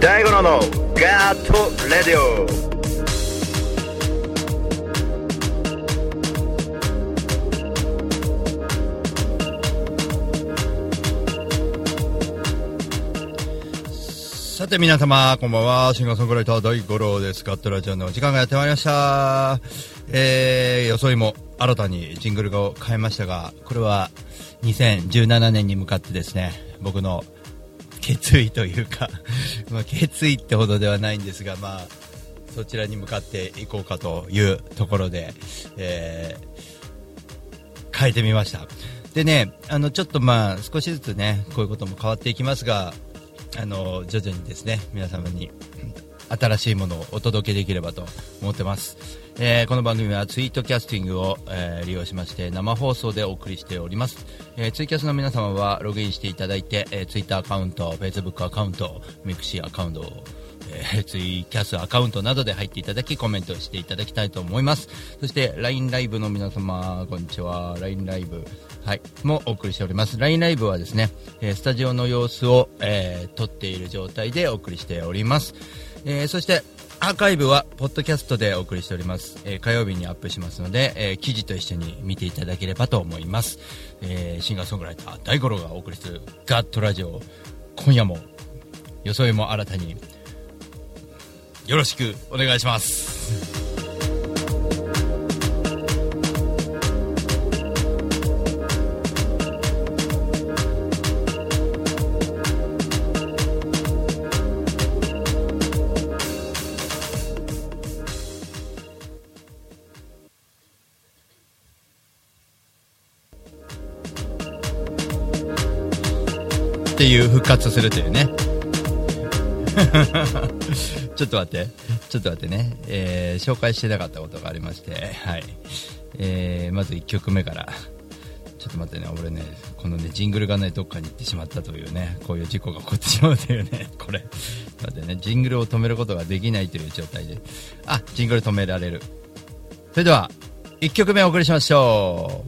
大五郎のガーットレディオ。て皆様、こんばんは。シンガーソングライター大五郎です。ガットラジオの時間がやってまいりました。えー、装いも新たにジングルを変えましたが、これは2017年に向かってですね、僕の決意というか、まあ決意ってほどではないんですが、まあ、そちらに向かっていこうかというところで、えー、変えてみました。でね、あの、ちょっとまあ、少しずつね、こういうことも変わっていきますが、あの徐々にですね皆様に新しいものをお届けできればと思ってます、えーこの番組はツイートキャスティングを、えー利用しまして生放送でお送りしております、えーツイキャスの皆様はログインしていただいて、えーツイッターアカウントフェイスブックアカウントミクシーアカウントをえーツイキャスアカウントなどで入っていただきコメントしていただきたいと思います。そして LINE ライブの皆様こんにちは。LINE ライブはい、もお送りしております。LINE ライブはですね、えスタジオの様子を、えー撮っている状態でお送りしております、えーそしてアーカイブはポッドキャストでお送りしております、えー火曜日にアップしますので、えー記事と一緒に見ていただければと思います、えーシンガーソングライター大五郎がお送りするガットラジオ今夜も。装いも新たによろしくお願いします。いう復活するというね。ちょっと待って。ちょっと待ってね、えー紹介してなかったことがありまして。はい、えーまず1曲目から。ちょっと待ってね。俺ねこのねジングルがねどっかに行ってしまったというね。こういう事故が起こってしまうというね。これ。待ってね。ジングルを止めることができないという状態で。あジングル止められる。それでは1曲目お送りしましょ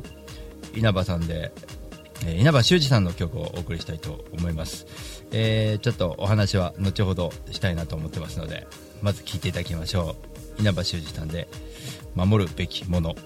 う。稲葉さんでえー稲葉修二さんの曲をお送りしたいと思います、えーちょっとお話は後ほどしたいなと思ってますのでまず聴いていただきましょう。稲葉修二さんで「守るべきもの」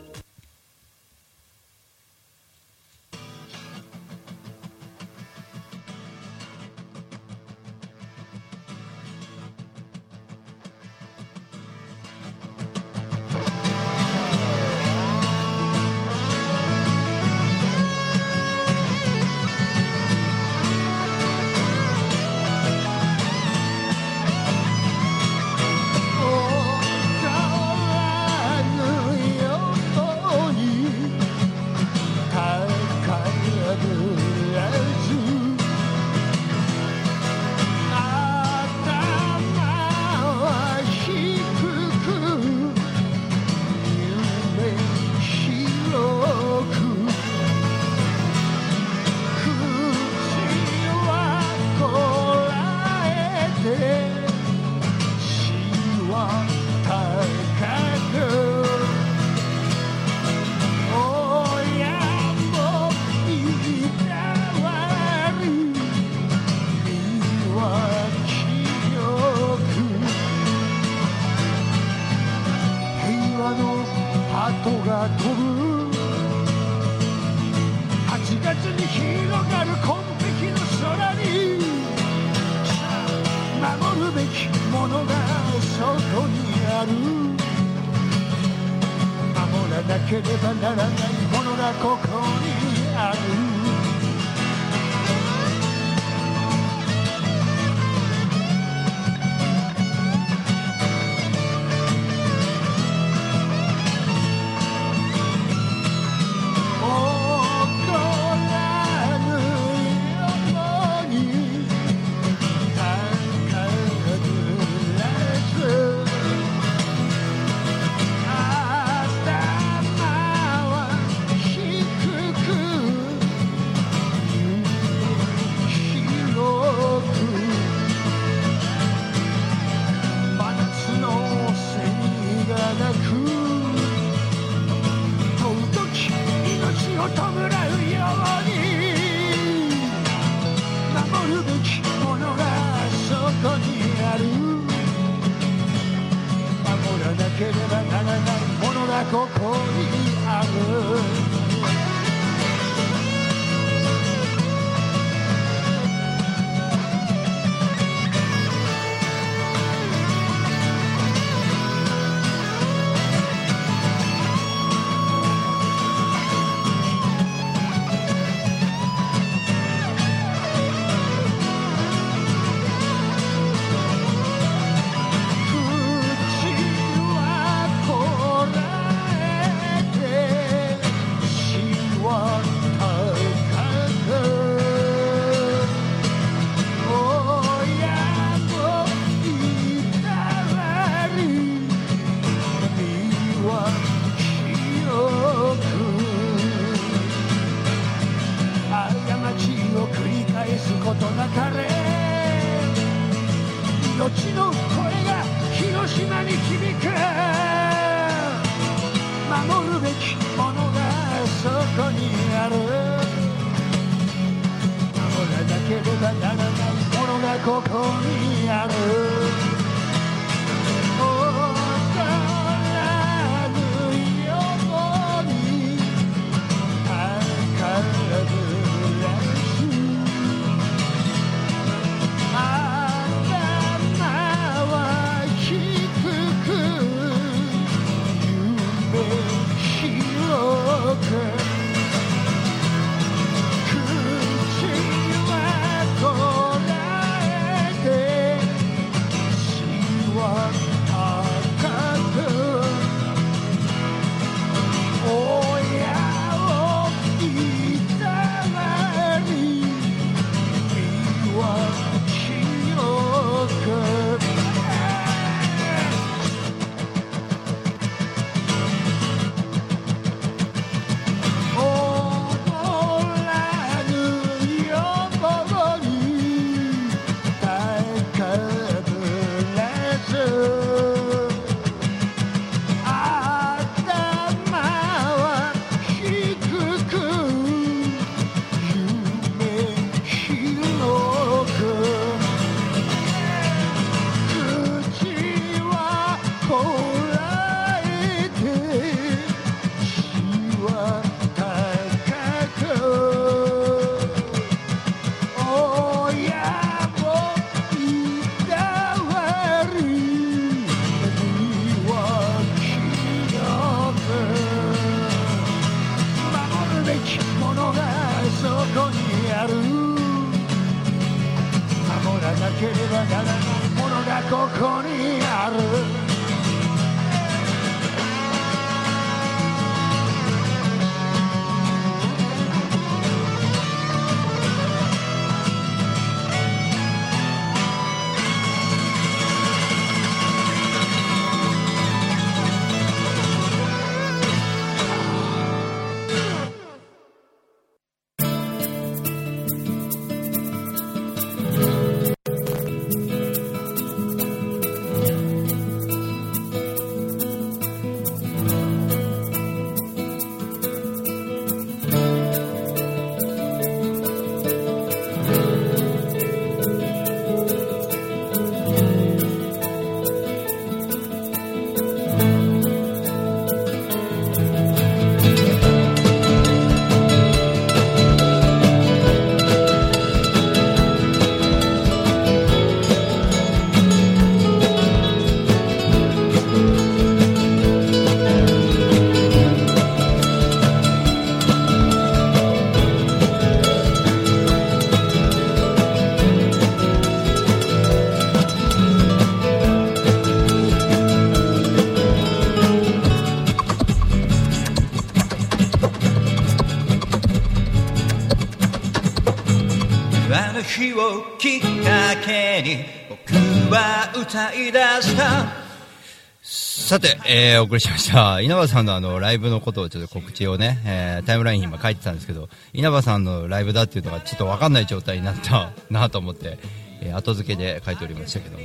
さて、えー、お送りしました。稲葉さんのあの、ライブのことをちょっと告知をね、えー、タイムラインに今書いてたんですけど、稲葉さんのライブだっていうのがちょっとわかんない状態になったなと思って、えー後付けで書いておりましたけども。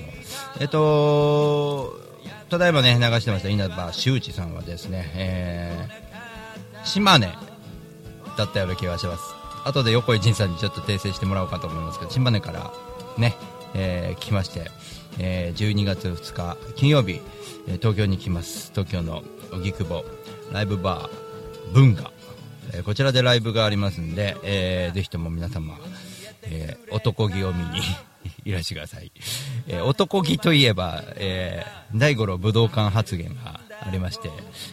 えっ、とただいまね、流してました稲葉修一さんはですね、えー、島根だったような気がします。後で横井仁さんにちょっと訂正してもらおうかと思いますけど、島根からね、えー来まして、えー12月2日金曜日、え東京に来ます。東京の荻窪ライブバー文化、えこちらでライブがありますんで、えーぜひとも皆様、えー男気を見に いらしてください、えー男気といえば、えー大五郎武道館発言がありまして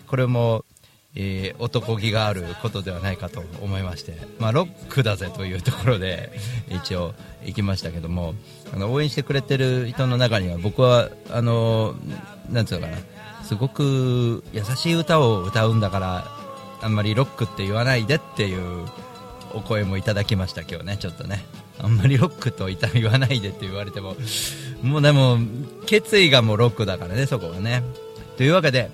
これもえー男気があることではないかと思いまして、まあ、ロックだぜというところで 一応行きましたけどもあの応援してくれてる人の中には僕はあのなんつうのかなすごく優しい歌を歌うんだからあんまりロックって言わないでっていうお声もいただきました今日ねちょっとね。あんまりロックと言わないでって言われてももうでも決意がもうロックだからねそこはね。というわけで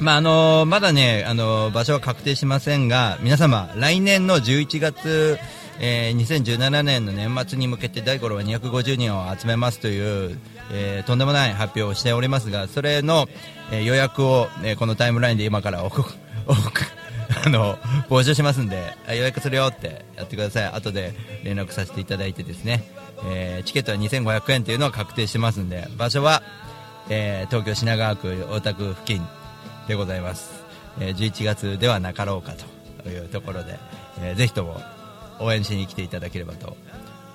まああのまだね、あの場所は確定しませんが皆様、来年の11月、えー2017年の年末に向けて大五郎は250人を集めますという、えーとんでもない発表をしておりますがそれの、えー予約を、えーこのタイムラインで今からおこおこ あの募集しますんで予約するよってやってください。後で連絡させていただいてですね、えーチケットは2500円というのは確定してますんで場所は、えー東京品川区大田区付近でございます、え11月ではなかろうかというところで、えーぜひとも応援しに来ていただければと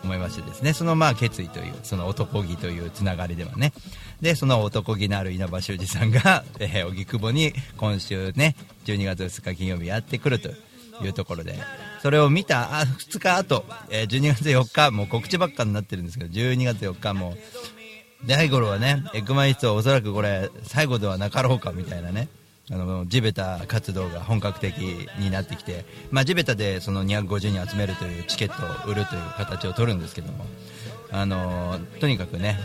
思いましてですね。そのまあ決意というその男気というつながりではね。でその男気のある稲葉修二さんが、え、荻窪に今週ね12月2日金曜日やってくるというところでそれを見た2日後、えー12月4日もう告知ばっかになってるんですけど12月4日も大五郎はね、エッグマイストはおそらくこれ、最後ではなかろうかみたいなね、あの地べた活動が本格的になってきて、まあ、地べたでその250人集めるというチケットを売るという形を取るんですけども、あのとにかくね、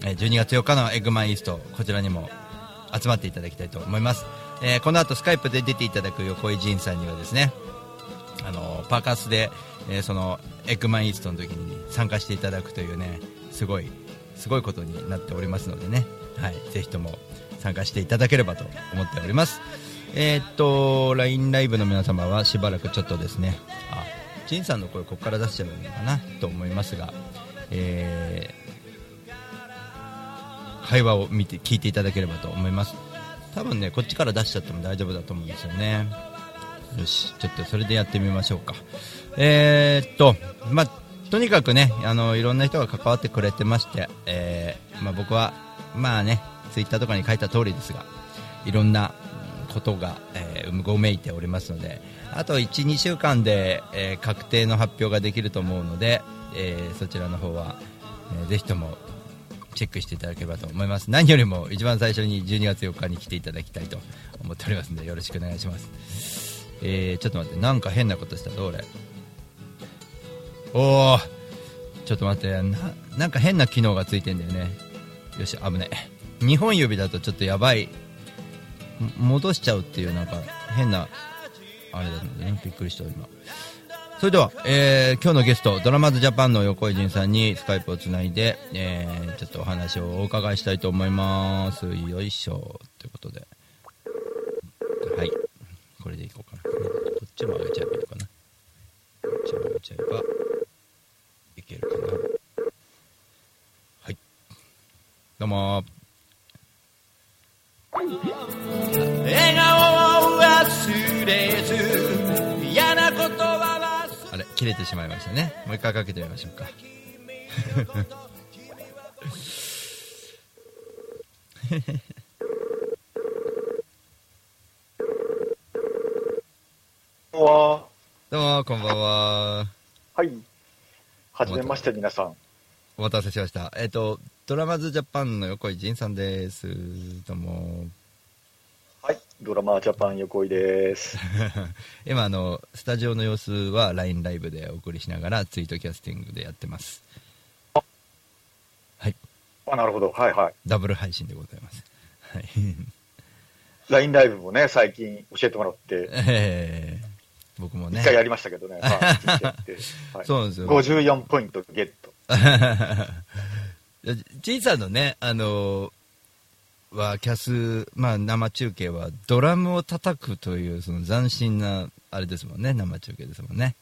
12月4日のエッグマンイースト、こちらにも集まっていただきたいと思います。えーこの後スカイプで出ていただく横井仁さんにはですね、あのパーカスで、えーそのエッグマンイーストの時に参加していただくというねすごいすごいことになっておりますのでね、はい、ぜひとも参加していただければと思っております。えーっと LINE ライブの皆様はしばらくちょっとですねあジンさんの声ここから出しちゃうのかなと思いますが、えー会話を見て聞いていただければと思います。多分ねこっちから出しちゃっても大丈夫だと思うんですよね。よしちょっとそれでやってみましょうか。えーっとまあとにかくねあのいろんな人が関わってくれてまして、えーまあ、僕はまあねツイッターとかに書いた通りですがいろんなことが、えーごめいておりますのであと12週間で、えー確定の発表ができると思うので、えーそちらの方は、えーぜひともチェックしていただければと思います。何よりも一番最初に12月4日に来ていただきたいと思っておりますのでよろしくお願いします。えー、ちょっと待ってなんか変なことした。ぞ俺おおちょっと待ってななんか変な機能がついてんだよね。よし危ない。2本指だとちょっとやばい。戻しちゃうっていうなんか変なあれだね。びっくりした今。それでは、えー今日のゲストドラマズジャパンの横井仁さんにスカイプをつないで、えーちょっとお話をお伺いしたいと思います。よいしょ。ということで。はい。これでいこうかな。こっちも上げちゃえばいいかな。こっちも上げちゃえばいけるかな。はい。どうも笑顔を忘れず嫌なことは忘れあれ切れてしまいましたね。もう一回かけてみましょうか。は、どうもこんばんは。はい。はじめまして、皆さん。お待たせしました。えっ、とドラマズジャパンの横井仁さんですどうもはい。ドラマージャパン横井です。今あのスタジオの様子は LINE ライブでお送りしながらツイートキャスティングでやってますはいあ、なるほど。はいはい。ダブル配信でございますはい LINE ライブもね、最近教えてもらって、えー僕もね一回やりましたけどね。はいはいそうなんですよ54ポイントゲット。ジンさんのねあのはキャス、まあ、生中継はドラムを叩くというその斬新なあれですもんね生中継ですもんね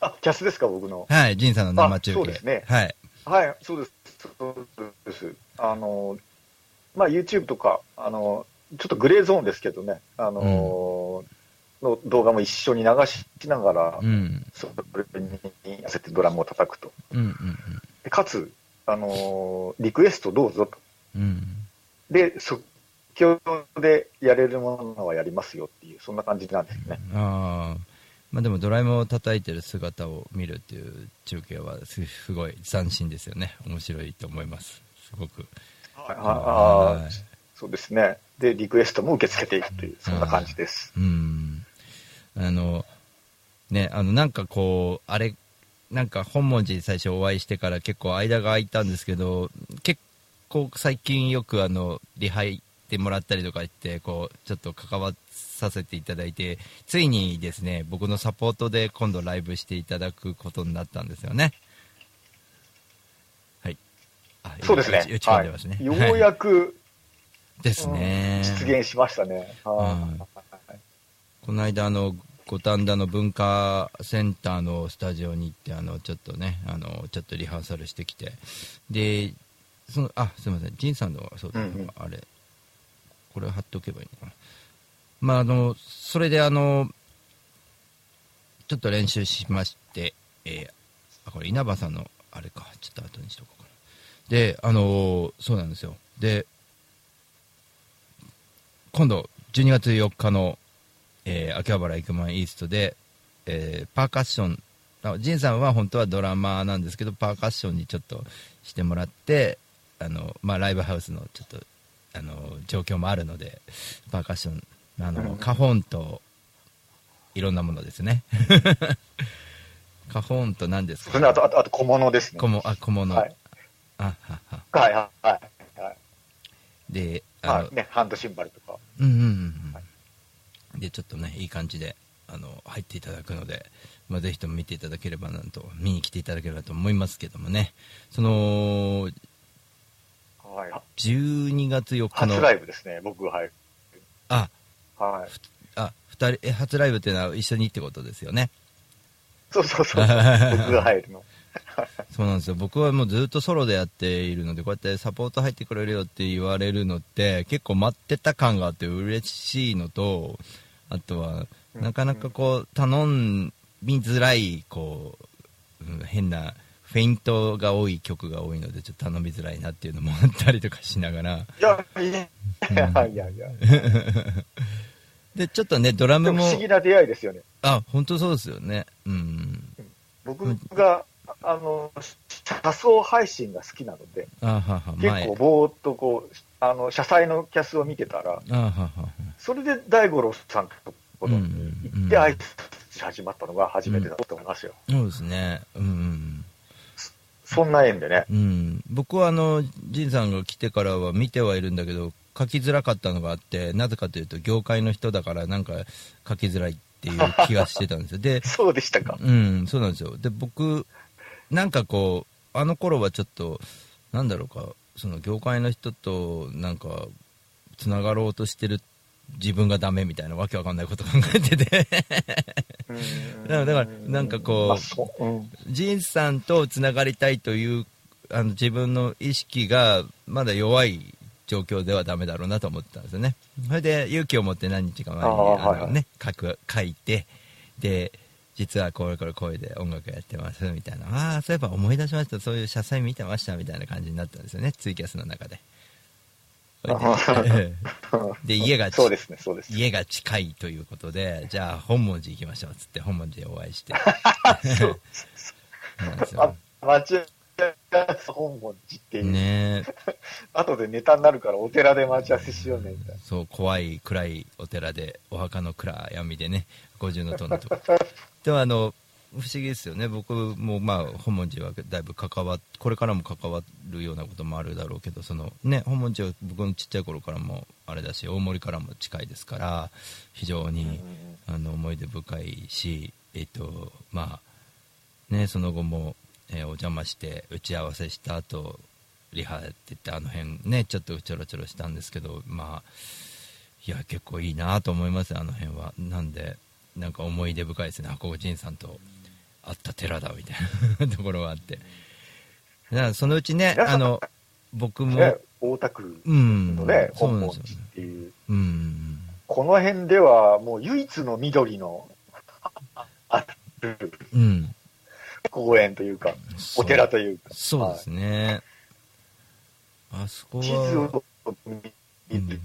あ、キャスですか、僕の。はいジンさんの生中継あそうですねはいはい、そうです。そうです。あの、まあ、YouTube とか、あの、ちょっとグレーゾーンですけどね、あの、の動画も一緒に流しながら、うん。それに合わせてドラムを叩くと。うんうんでかつ、あの、リクエストどうぞと。うん。うん。で、即興でやれるものはやりますよっていう、そんな感じなんですね。ああ。まあでもドラムを叩いてる姿を見るっていう中継はすすごい斬新ですよね。面白いと思います。すごく。はいあはいあそうですね。で、リクエストも受け付けていくという、そんな感じです。うん。あの、ね、あの、なんかこう、あれ、なんか本文字最初お会いしてから結構間が空いたんですけど、結構最近よくあの、リハ行ってもらったりとか言って、こう、ちょっと関わさせていただいて、ついにですね、僕のサポートで今度ライブしていただくことになったんですよね。はい。あそうですね打ち込んでますね。はい、ようやく、ですね。実現しましたね。はいこの間あの五反田の文化センターのスタジオに行ってあのちょっとねあのちょっとリハーサルしてきて。でそのあすみません。仁さんのそうだ、うんうん。あれこれ貼っておけばいいのかな。まああのそれであのちょっと練習しまして、えーあこれ稲葉さんのあれか。ちょっと後にしとこうかな。であのそうなんですよ。で今度12月4日の、えー秋葉原エクマンイーストで、えーパーカッションあジンさんは本当はドラマーなんですけどパーカッションにちょっとしてもらってあの、まあ、ライブハウスのちょっとあの状況もあるのでパーカッションあの、うんカホンといろんなものですね カホンと何ですか？それあと、あと、あと小物ですね。小物あ小物、はい。あはははい、はい、はい。はいであの、はい。ね、ハンドシンバルとか。うんうんうん、でちょっとねいい感じであの入っていただくので、まあ、ぜひとも見ていただければなと見に来ていただければと思いますけどもねそのはい。12月4日の初ライブですね、僕が入る。あはい。あ二人え初ライブっていうのは一緒にってことですよねそうそうそう。僕が入るの。そうなんですよ。僕はもうずっとソロでやっているのでこうやってサポート入ってくれるよって言われるのって結構待ってた感があって嬉しいのとあとはうんなかなかこう頼みづらいこう、うん変なフェイントが多い曲が多いのでちょっと頼みづらいなっていうのもあったりとかしながら。いや、いや、いや、いや。でちょっとねドラムも不思議な出会いですよね。あ本当そうですよね。うん。僕が、あの、車窓配信が好きなので、あはは結構ぼーっとこう、あの、車載のキャスを見てたら、あははそれで大五郎さんところに行ってうん。挨拶し始まったのが初めてだと思いますよ。そうですね。うんそんな縁でね。うん、僕はあの仁さんが来てからは見てはいるんだけど書きづらかったのがあってなぜかというと業界の人だからなんか書きづらいっていう気がしてたんですよ。で そうでしたか。うんそうなんですよ。で僕なんかこうあの頃はちょっとなんだろうかその業界の人となんかつながろうとしてる自分がダメみたいなわけわかんないこと考えてて。だからなんかこうジンさんとつながりたいというあの自分の意識がまだ弱い状況ではダメだろうなと思ってたんですよね。それで勇気を持って何日か前にあーはいはい。あのね書く書いてで実はこれこれ声で音楽やってますみたいな。ああそういえば思い出しました。そういう車載見てましたみたいな感じになったんですよね。ツイキャスの中で。で。で家がそうですね、そうです。家が近いということでじゃあ本門寺行きましょうっつって本門寺でお会いして。そう なんですよ本門寺って。いう。ね。後でネタになるからお寺で待ち合わせしようね、みたいそう怖い暗いお寺でお墓の暗闇でね五重塔のとこ。でもあの不思議ですよね。僕もまあ本門寺はだいぶ関わっこれからも関わるようなこともあるだろうけどそのね本門寺は僕のちっちゃい頃からもあれだし大森からも近いですから非常に、あの思い出深いしえっ、とまあねその後も、えーお邪魔して打ち合わせした後リハって言ってあの辺ねちょっとちょろちょろしたんですけどまあいや結構いいなと思いますあの辺はなんでなんか思い出深いですね箱口仁さんと会った寺だみたいな ところがあってだからそのうちね、あの、僕も、ね、大田区うん。のね、そう本門寺なんですよっていう、うん。この辺ではもう唯一の緑のあるうん。公園というか、お寺というか、そうですね。あそこは。地図を見うんる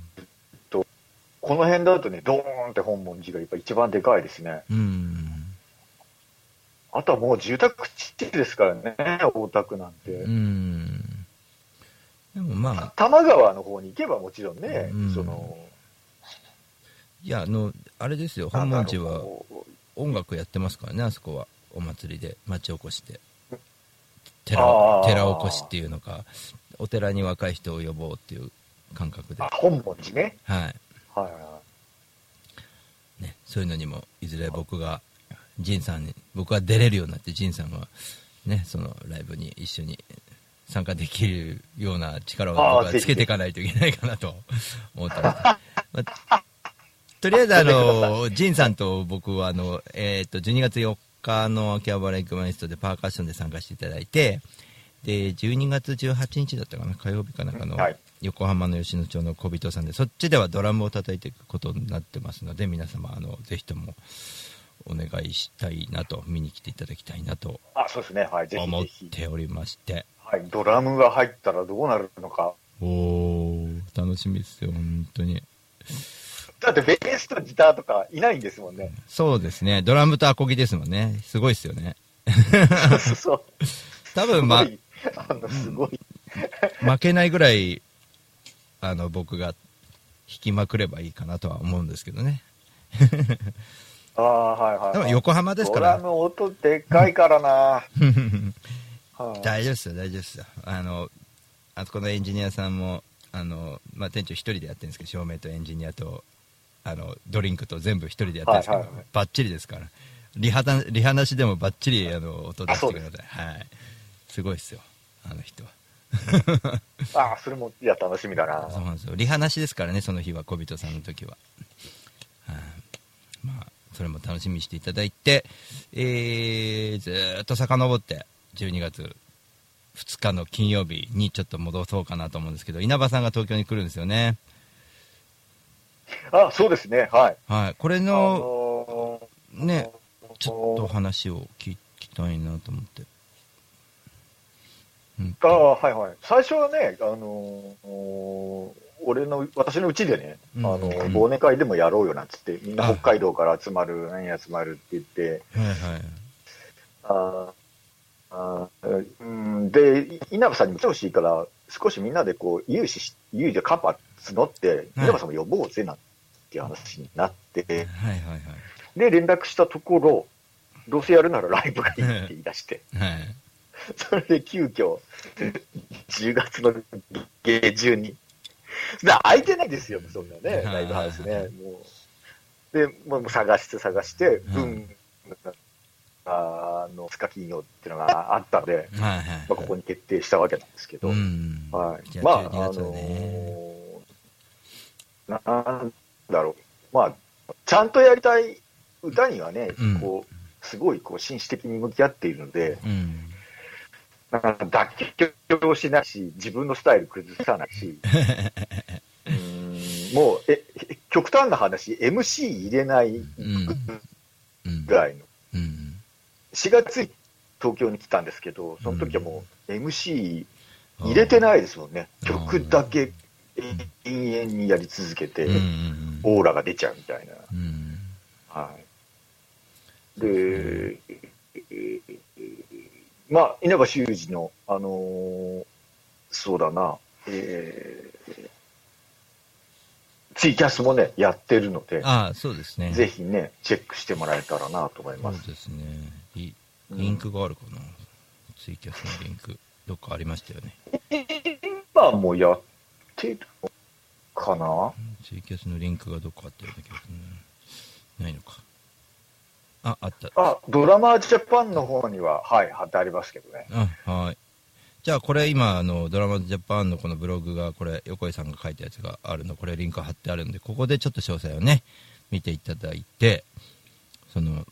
と、この辺だとね、ドーンって本門寺がやっぱ一番でかいですね。うん。あとはもう住宅地ですからね、大田区なんて。うん。でもまあ、多摩川の方に行けばもちろんね、うんその、いや、あの、あれですよ、本門寺は音楽やってますからね、あそこは。お祭りで、町おこしで。寺寺おこしっていうのか、お寺に若い人を呼ぼうっていう感覚で。本門寺ね。い。はいはね、そういうのにも、いずれ僕が、仁さんに、僕が出れるようになって、仁さんが、ね、そのライブに一緒に参加できるような力を僕はつけていかないといけないかなと 思ってます。まあとりあえず、あの、仁さんと僕は、あの、えっ、と、12月4日の秋葉原エクマニストでパーカッションで参加していただいて、で、12月18日だったかな、火曜日かなんかの、はい横浜の吉野町の小人さんで、そっちではドラムを叩いていくことになってますので、皆様、あの、ぜひともお願いしたいなと、見に来ていただきたいなとい。あ、そうですね。はい。ぜひ思っぜひ。ておりまして。はい。ドラムが入ったらどうなるのか。おー、楽しみですよ、本当に。だってベースとギターとかいないんですもんね。そうですね、ドラムとアコギですもんね。すごいですよね。そうそうそう。多分、ま、あの、すごい。負けないぐらい、あの、僕が弾きまくればいいかなとは思うんですけどね。ああ、はいはい、はい。でも横浜ですかドラら。ム音でかいからな。はい大丈夫ですよ、大丈夫ですよ。あの、あそこのエンジニアさんも、あの、まあ、店長一人でやってるんですけど、照明とエンジニアと、あの、ドリンクと全部一人でやってるんですけど、はいはいはいバッチリですから。リハだリハなしでもバッチリ、あの、音出してください。はい。すごいですよ、あの人は。ああ、それも、いや、楽しみだな。そうなんですよ。リハなしですからね、その日は、小人さんの時は。はいまあ、それも楽しみにしていただいて、えー、ずーっと遡って、12月2日の金曜日にちょっと戻そうかなと思うんですけど、稲葉さんが東京に来るんですよね。あそうですね。はい。はい。これあの、のーね、ちょっと話を聞きたいなと思って。うんああ、はいはい。最初はね、あのー俺の、私のうちでね、うんあの、うん忘年会でもやろうよなんつって、みんなあ北海道から集まる、何集まるって言って、はいはい。あーあーうん、で、稲葉さんにも来てほしいから、少しみんなでこう、有志し、有志でカンパ募って、稲葉さんも呼ぼうぜなんていう話になって、はいはいはい。で、連絡したところ、どうせやるならライブがいいって言い出して、はい。それで急遽、10月の下旬に。だ空いてないですよ、そんなね、はいライブハウスね。もうで、もう探して探して、分、あの、2日金曜っていうのがあったんで、はいはい。まあ、ここに決定したわけなんですけど、うん。はい。まあ、12あのーなんだろう。まあ、ちゃんとやりたい歌にはね、うんこう、すごいこう紳士的に向き合っているので、うん。なんか妥協しないし、自分のスタイル崩さないし、うーんもう、え、極端な話、MC 入れないぐ。らいの。うん。4月に東京に来たんですけど、その時はもう MC 入れてないですもんね。曲だけ延々にやり続けてオーラが出ちゃうみたいな。うん。はい。で、まあ、稲葉修二の、あのーそうだな、えーツイキャスもね、やってるので、ああ、そうですね。ぜひね、チェックしてもらえたらなと思いそます。うですね。リンクがあるかな。ツイキャスのリンク。どっかありましたよね。今もやってるのかな？ツイキャスのリンクがどっかあったような気がするな。ないのか。あ、あった。あ、ドラマージャパンの方には、はい、貼ってありますけどね。あ、はい。じゃあこれ今、あの、ドラマジャパンのこのブログが、これ、横井さんが書いたやつがあるの、これリンク貼ってあるんで、ここでちょっと詳細をね、見ていただいて、その、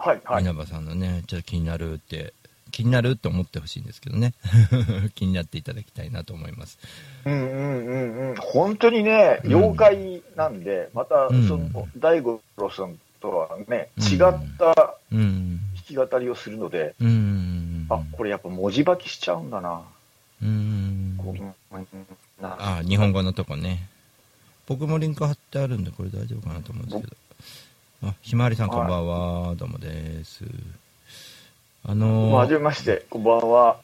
はい、はい。稲葉さんのね、ちょっと気になるって、気になると思ってほしいんですけどね。気になっていただきたいなと思います。うんうんうんうん。本当にね、うん妖怪なんで、また、うんその、大五郎さんとはね、うん違ったうん。弾き語りをするので、うん。あ、これやっぱ文字化きしちゃうんだな。うん。あ、日本語のとこね。僕もリンク貼ってあるんで、これ大丈夫かなと思うんですけど。あ、ひまわりさんこんばんは。どうもです。あのはーじめまして、こんばんは。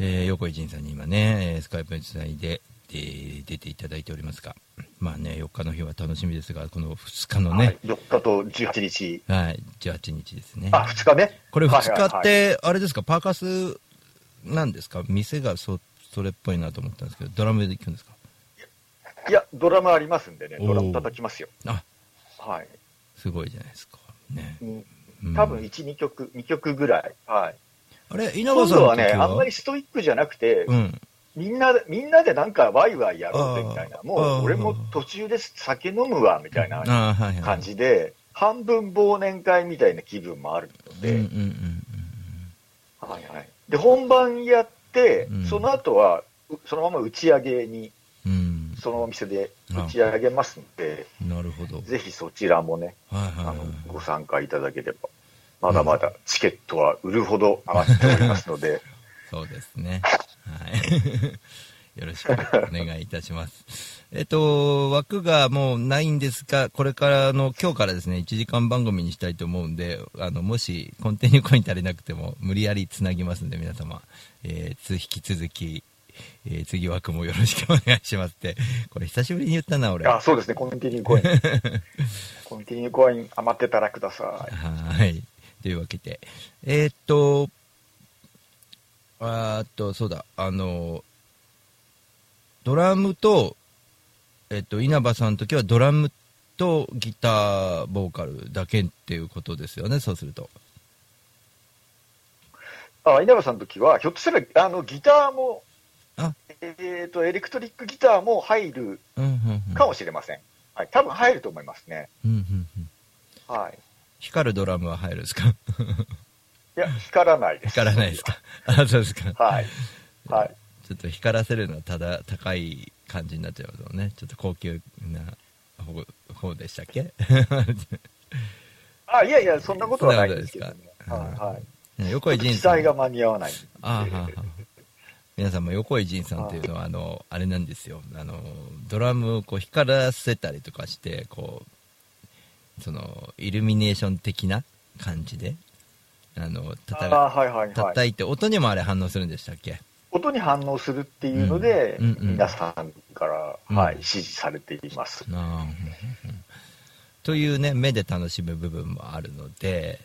えー、横井仁さんに今ね、えースカイプにつないで、えー出ていただいておりますが、まあね、4日の日は楽しみですが、この2日のはいね、、4日と18日。はい、18日ですね。あ、2日ね。これ2日っはいはいはいて、あれですか、パーカスなんですか？店がそそれっぽいなと思ったんですけど、ドラムで行くんですか？いや、ドラムありますんでね、ドラム叩きますよ。あ、はい。すごいじゃないですか。ね。多分1、2曲、2曲ぐらい。はい。あれ、稲葉さんはね、あんまりストイックじゃなくて、うん。みんなで、みんなでなんかワイワイやろうぜみたいな。もう俺も途中で酒飲むわ、みたいなあはいはい。感じで、半分忘年会みたいな気分もあるので、はいはい。で、本番やってうん、その後は、うそのまま打ち上げに、うん。そのお店で打ち上げますんで、うん。なるほど。ぜひそちらもね、はいはいあのはい。ご参加いただければ、まだまだチケットは売るほど余っておりますので、そうですね。はい。よろしくお願いいたします。えっと、枠がもうないんですが、これからの、今日からですね、1時間番組にしたいと思うんで、あの、もし、コンティニューコイン足りなくても、無理やりつなぎますんで、皆様、えーつ引き続き、えー次枠もよろしくお願いしますって、これ久しぶりに言ったな、俺。あ、そうですね、コンティニューコイン。コンティニューコイン余ってたらください。はい。というわけで、えーっと、あーっと、そうだ、あの、ドラムと、えっと、稲葉さんの時はドラムとギター、ボーカルだけっていうことですよね、そうすると。あ、稲葉さんの時は、ひょっとしたら、あの、ギターも、あえっ、と、エレクトリックギターも入る。かもしれません。はい、多分入ると思いますね。はい。光るドラムは入るんですか？いや、光らないです。光らないですか？あ、そうですか。はい。はい。ちょっと光らせるのはただ高い感じになっちゃいますもんね。ちょっと高級な方方でしたっけ？あ、いやいや、そんなことはないんですけどね。はい、はい。ね横井記仁さん載。が間に合わない。あーはーはー皆さんも横井仁さんっていうのは、あの、あれなんですよ。あの、ドラムをこう光らせたりとかして、こう、その、イルミネーション的な感じで、あの、たたあはいはいはい。叩いて、音にもあれ反応するんでしたっけ？音に反応するっていうので、うんうんうん皆さんから、うんはい、支持されています。というね、目で楽しむ部分もあるので、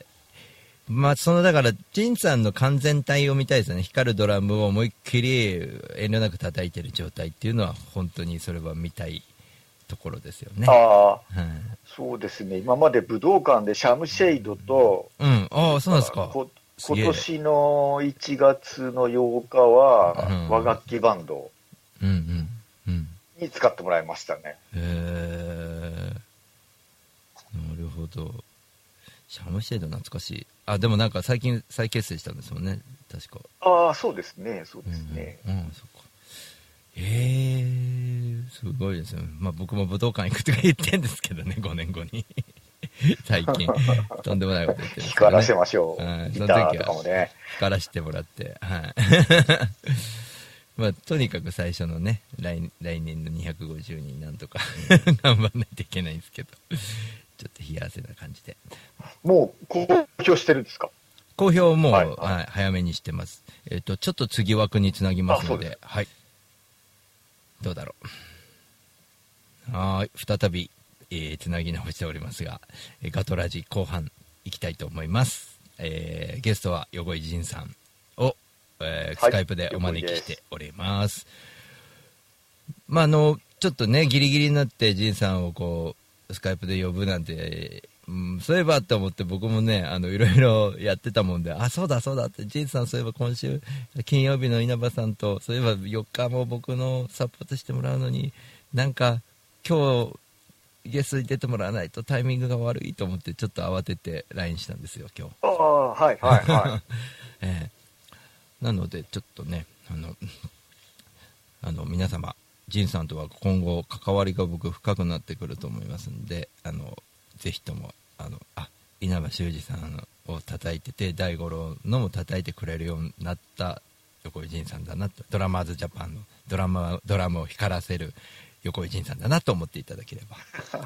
まあ、その、だから、ジンさんの完全体を見たいですよね。光るドラムを思いっきり遠慮なく叩いてる状態っていうのは、本当にそれは見たいところですよね。ああ、はい。そうですね。今まで武道館でシャムシェイドと、うん。ああ、そうなんですか。こ今年の1月の8日は、うん和楽器バンドうんうん。うん。に使ってもらいましたね。へえ。なるほど。シャムシェード懐かしい。あ、でもなんか最近再結成したんですもんね。確か。ああ、そうですね、そうですね。うん、うん、そっか。へえ、すごいですね。まあ僕も武道館行くとか言ってんですけどね、5年後に。最近。とんでもないこと言ってるんですけど、ね。光らせましょう。はいギタその時は。光らせてもらって、はい。まあ、とにかく最初のね、来来年の250人なんとか 頑張んないといけないんですけど、ちょっと冷や汗な感じで。もう公表してるんですか？好評も、ははいはい早めにしてます。えっ、と、ちょっと次枠につなぎますので、ですはい。どうだろう。はーい、再び、えーつなぎ直しておりますが、えーガトラジ後半行きたいと思います。えーゲストは横井仁さんを、えーはいスカイプでお招きしております。まあ、あの、ちょっとね、ギリギリになって仁さんをこう、スカイプで呼ぶなんて、うん、そういえばと思って僕もね、あの、いろいろやってたもんで、あ、そうだそうだって、仁さんそういえば今週、金曜日の稲葉さんと、そういえば4日も僕のサポートしてもらうのに、なんか、今日、ゲストに出てもらわないとタイミングが悪いと思ってちょっと慌てて LINE したんですよ今日。ああ、はいはいは ええ。なのでちょっとねあのあの皆様仁さんとは今後関わりが僕深くなってくると思いますんであのぜひともあのあ稲葉修二さんを叩いてて大五郎のも叩いてくれるようになった横井仁さんだなとドラマーズジャパンのドラマドラムを光らせる横井仁さんだなと思っていただけれ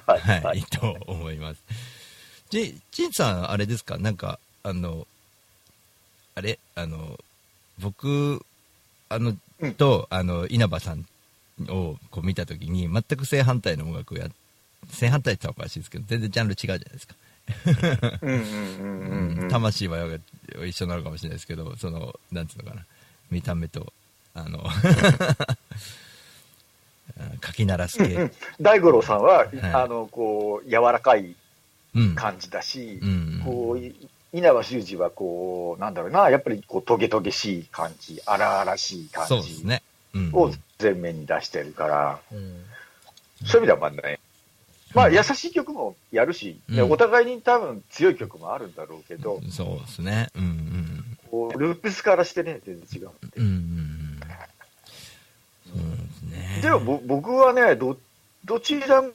ば い。はい、はいい、と思います。じ、じんさん、あれですか？なんか、あの、あれ？あの、僕、あの、うんと、あの、稲葉さんをこう見たときに、全く正反対の音楽をや、正反対って言ったらおかしいですけど、全然ジャンル違うじゃないですか。魂は一緒なのかもしれないですけど、その、なんつうのかな、見た目と、あの、かき鳴らす系。うんうん大五郎さんは、いあの、こう、柔らかいうん。感じだし、うんこう、い稲葉修二はこう、なんだろうな、やっぱりこう、トゲトゲしい感じ、荒々しい感じそうですね。うん。を前面に出してるから、うんそういう意味ではまあね、まあ優しい曲もやるし、でうんお互いに多分強い曲もあるんだろうけど、そうですね。うんうん。こうループスからしてね、全然違うってうんうんですね。でもぼ僕はねど、どちらも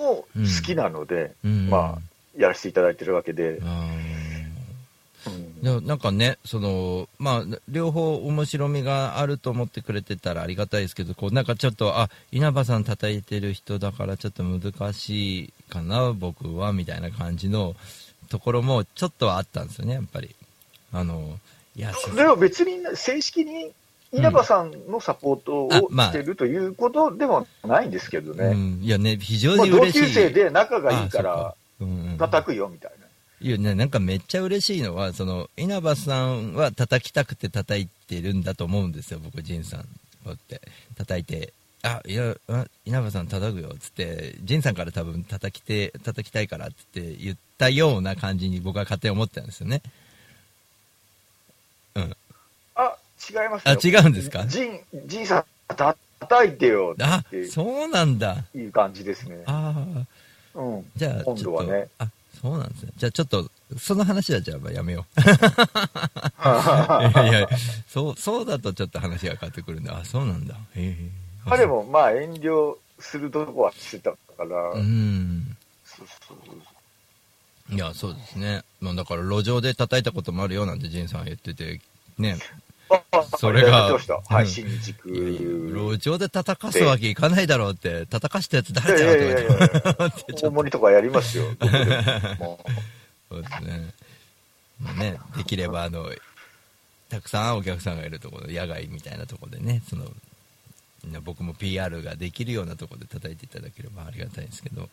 好きなので、うん、まあ、やらせていただいてるわけで、なんかね、その、まあ、両方面白みがあると思ってくれてたらありがたいですけど、こう、なんかちょっと、あ、稲葉さん叩いてる人だからちょっと難しいかな、僕は、みたいな感じのところもちょっとはあったんですよね、やっぱり。あの、いや、そでも別に正式に稲葉さんのサポートをしてるということでもないんですけどうね、ん、いやね、非常に嬉しい。級生で仲がいいかあら、叩くよみたいな。いやね、なんかめっちゃ嬉しいのは、その、稲葉さんは叩きたくて叩いてるんだと思うんですよ、僕、仁さんをって。叩いて、あ、いや、あ稲葉さん叩くよ、つって、仁さんから多分叩きて、叩きたいから、つって言ったような感じに僕は勝手に思ってたんですよね。うん。あ、違いますあ、よ。違うんですか？ジン、ジンさん、た叩いてよあそうなんだ。いう感じですね。ああ、うん。じゃあ、今度はね。あ、そうなんですね。じゃあちょっと、その話はじゃあやめよう。いやいや、そう、そうだとちょっと話が変わってくるんで、あ、そうなんだ。へえ。彼もまあ遠慮するとこはしてたから、うん。そうそういや、そうですね。まあだから路上で叩いたこともあるよなんてジンさんは言ってて、ね。ああそれが。はい、うん新宿。路上で叩かすわけいかないだろうって、叩かしたやつい誰だよとやいやいやか言って。大盛りとかやりますよ。そうですね。まあね、できれば、あの、たくさんお客さんがいるところ、野外みたいなところでね、その、僕も PR ができるようなところで叩いていただければありがたいんですけど、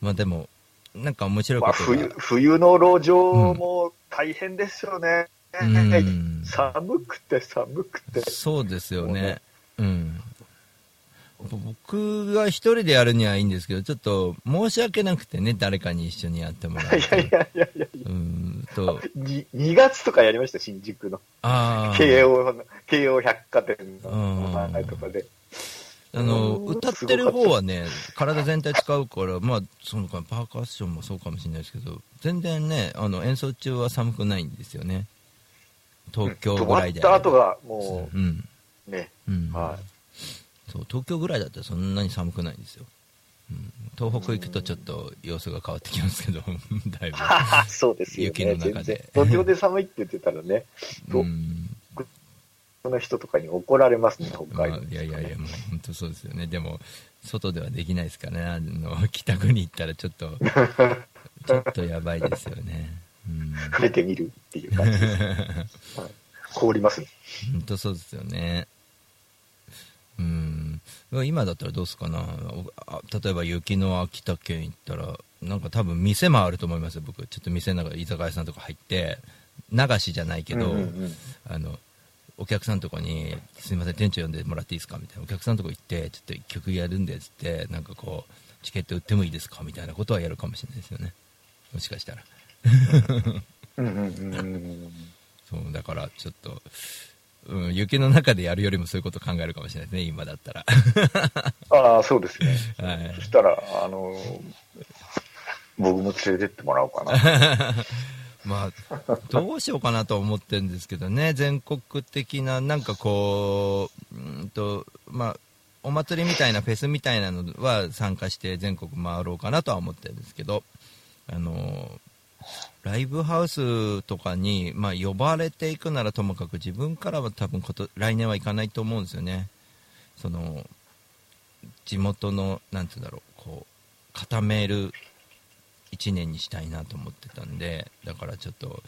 まあでも、なんか面白うまあ、いことが、冬冬の路上も大変ですよね。うん寒くて寒くて。そうですよねね。うん。僕が一人でやるにはいいんですけど、ちょっと申し訳なくてね、誰かに一緒にやってもらうと。いやいやいやいやうんと、に2月とかやりました、新宿の。ああ。慶応の、慶応百貨店のうん前とかで。あの、うん歌ってる方はね、体全体使うから、まあ、そのかパーカッションもそうかもしれないですけど、全然ね、あの、演奏中は寒くないんですよね。東京止まっぐらいで。た後が、もうん。う、ね、うん。はそう、東京ぐらいだったらそんなに寒くないんですよ。うん、東北行くとちょっと様子が変わってきますけど、だいぶ。い。そうですよね。雪の中で東京で寒いって言ってたらね、とうん。その人とかに怒られますね、北まあ海道。いやいやいや、もう本当そうですよね。でも、外ではできないですからね。あの、北国行ったらちょっと、ちょっとやばいですよね。うん。触れてみるっていう感じです。はい凍りますね。本当そうですよね。うん。今だったらどうすかな例えば雪の秋田県行ったら、なんか多分店もあると思いますよ、僕。ちょっと店の中、居酒屋さんとか入って、流しじゃないけど、うんうんうんあの、お客さんのとこに、すいません、店長呼んでもらっていいですか？みたいな。お客さんのとこ行って、ちょっと一曲やるんで、つって、なんかこう、チケット売ってもいいですか？みたいなことはやるかもしれないですよね。もしかしたら。そう、だからちょっと、うん、雪の中でやるよりもそういうこと考えるかもしれないですね、今だったら。ああ、そうですね。はいそしたら、あの、僕も連れてってもらおうかな。まあ、どうしようかなと思ってるんですけどね、全国的な、なんかこう、うーんと、まあ、お祭りみたいな、フェスみたいなのは参加して全国回ろうかなとは思ってるんですけど、あの、ライブハウスとかに、まあ、呼ばれていくならともかく自分からは多分こと来年は行かないと思うんですよね。その、地元の、なんて言うんだろう、こう、固める1年にしたいなと思ってたんでだからちょっと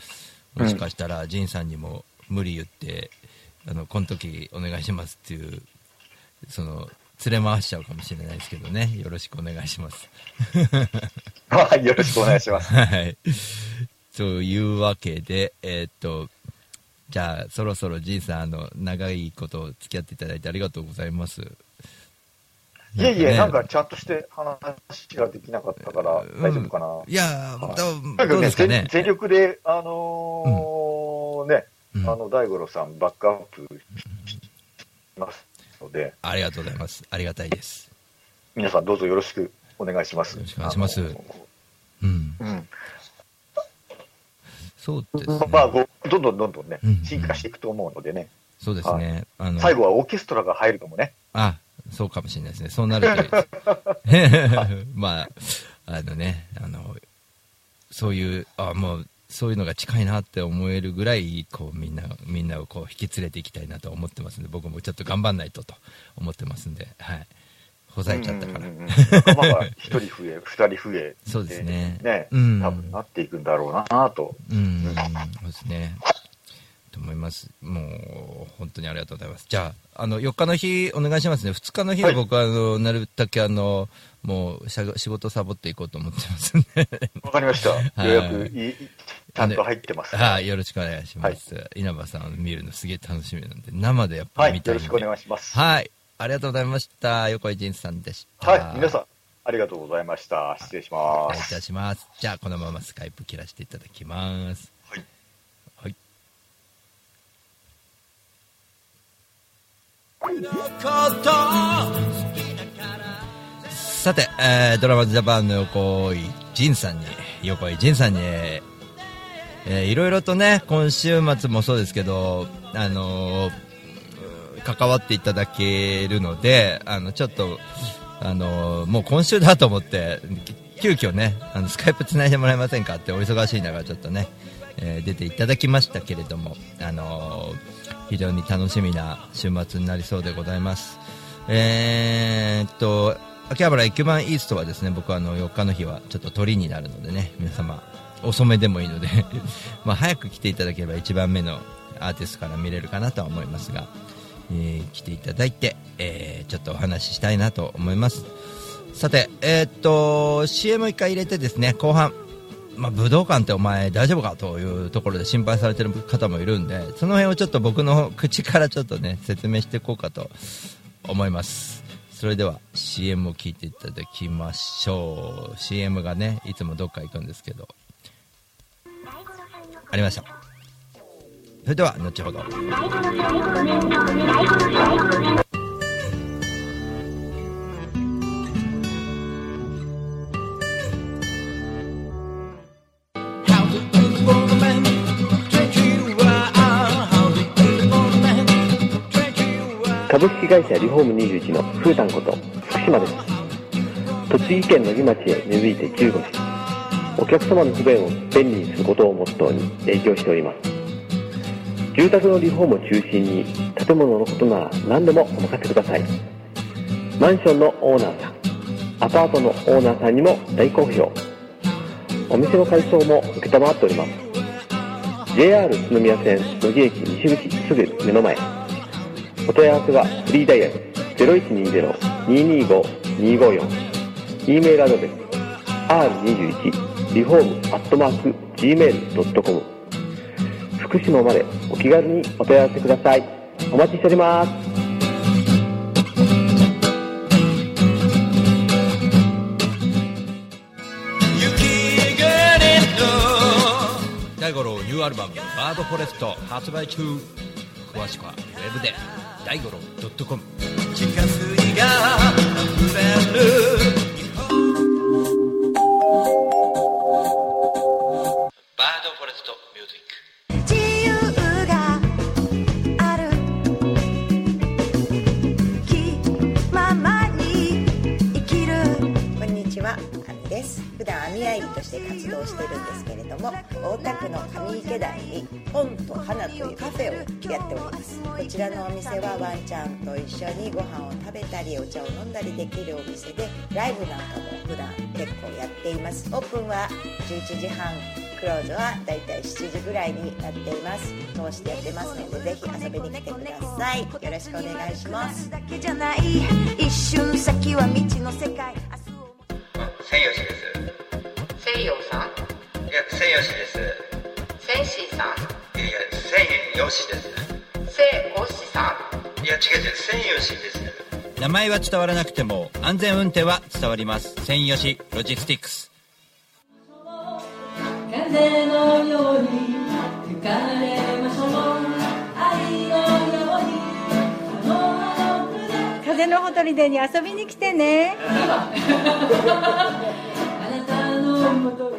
もしかしたら仁さんにも無理言って、あのこの時お願いしますっていうその連れ回しちゃうかもしれないですけどね。よろしくお願いします。はい、よろしくお願いします。はい。というわけでえーっとじゃあそろそろ仁さんあの長いこと付き合っていただいてありがとうございます。いえいえ、ね。なんかちゃんとして話ができなかったから、大丈夫かな？いやーはい。どうなんかねどうですかね？全全力で、あのーね、うん。あの、大五郎さん、バックアップしますので、ありがとうございますありがたいです皆さんどうぞよろしくお願いします。よろしくお願いしますうんうん。そうですねまあ、どんどんどんどんねうん、進化していくと思うのでね、そうですね。あの最後はオーケストラが入るかもね。あ、そうかもしれないですね。そうなるといいです。まあ、あのね、あの、そういう、あ、もう、そういうのが近いなって思えるぐらい、こう、みんな、みんなをこう、引き連れていきたいなと思ってますんで、僕もちょっと頑張んないとと思ってますんで、はい。ほざいちゃったから。うんうんうん仲間が一人増え、二人増え、そうですねね、うん多分なっていくんだろうなと。うん、そうですね。と思います。もう、本当にありがとうございます。じゃあ、あの、4日の日、お願いしますね。2日の日ははい僕は、あの、なるだけ、あの、もう、仕事サボっていこうと思ってますんで。わかりました。い予約い、ちゃんと入ってます。はい、よろしくお願いします。稲葉さんを見るのすげえ楽しみなんで、生でやっぱはい、り見たいんで。よろしくお願いします。はい。ありがとうございました。横井仁さんでした。はい、皆さん、ありがとうございました。失礼します。お願いいたします。じゃあ、このままスカイプ切らせていただきます。はい。はい。さて、えードラマズジャパンの横井仁さんに、横井仁さんに、えーいろいろとね、今週末もそうですけど、あのー関わっていただけるので、あの、ちょっと、あのもう今週だと思って、急遽ね、あの、スカイプ繋いでもらえませんかってお忙しい中、ちょっとね、えー出ていただきましたけれども、あの非常に楽しみな週末になりそうでございます。えーっと、秋葉原駅前イーストはですね、僕はあの4日の日はちょっと鳥になるのでね、皆様、遅めでもいいので、まあ早く来ていただければ1番目のアーティストから見れるかなとは思いますが、えー来ていただいて、えーちょっとお話ししたいなと思います。さて、えーっと、CM 一回入れてですね、後半、まあ、武道館ってお前大丈夫かというところで心配されてる方もいるんで、その辺をちょっと僕の口からちょっとね、説明していこうかと思います。それでは CM を聞いていただきましょう。CM がね、いつもどっか行くんですけど。ありました。それでは、後ほど。株式会社リフォーム21のふーたんこと福島です栃木県の木町へ根付いて15年お客様の不便を便利にすることをモットーに営業しております。住宅のリフォームを中心に建物のことなら何でもお任せください。マンションのオーナーさんアパートのオーナーさんにも大好評。お店の改装も承っております。JR 宇都宮線野木駅西口すぐ目の前。お問い合わせはフリーダイヤル0120-225-254 E メールアドレス r21 リフォームアットマーク gmail.com 福島までお気軽にお問い合わせください。お待ちしております。大五郎ニューアルバム「バードフォレスト」発売中。詳しくはウェブで。大五郎 .com 地下水が溢れる段網あいりとして活動してるんですけれども、大田区の上池台に本と花というカフェをやっております。こちらのお店はワンちゃんと一緒にご飯を食べたりお茶を飲んだりできるお店で、ライブなんかも普段結構やっています。オープンは11時半。クローズはだいたい7時ぐらいになっています通してやってますのでぜひ遊びに来てくださいよろしくお願いします千吉です。センシーさん。いや千吉です。セイゴシさん。いや違う違う千吉です。名前は伝わらなくても安全運転は伝わります。千吉ロジスティックス。風のように吹かれましょう。愛のように風のほとりでに遊びに来てね。あなたのもと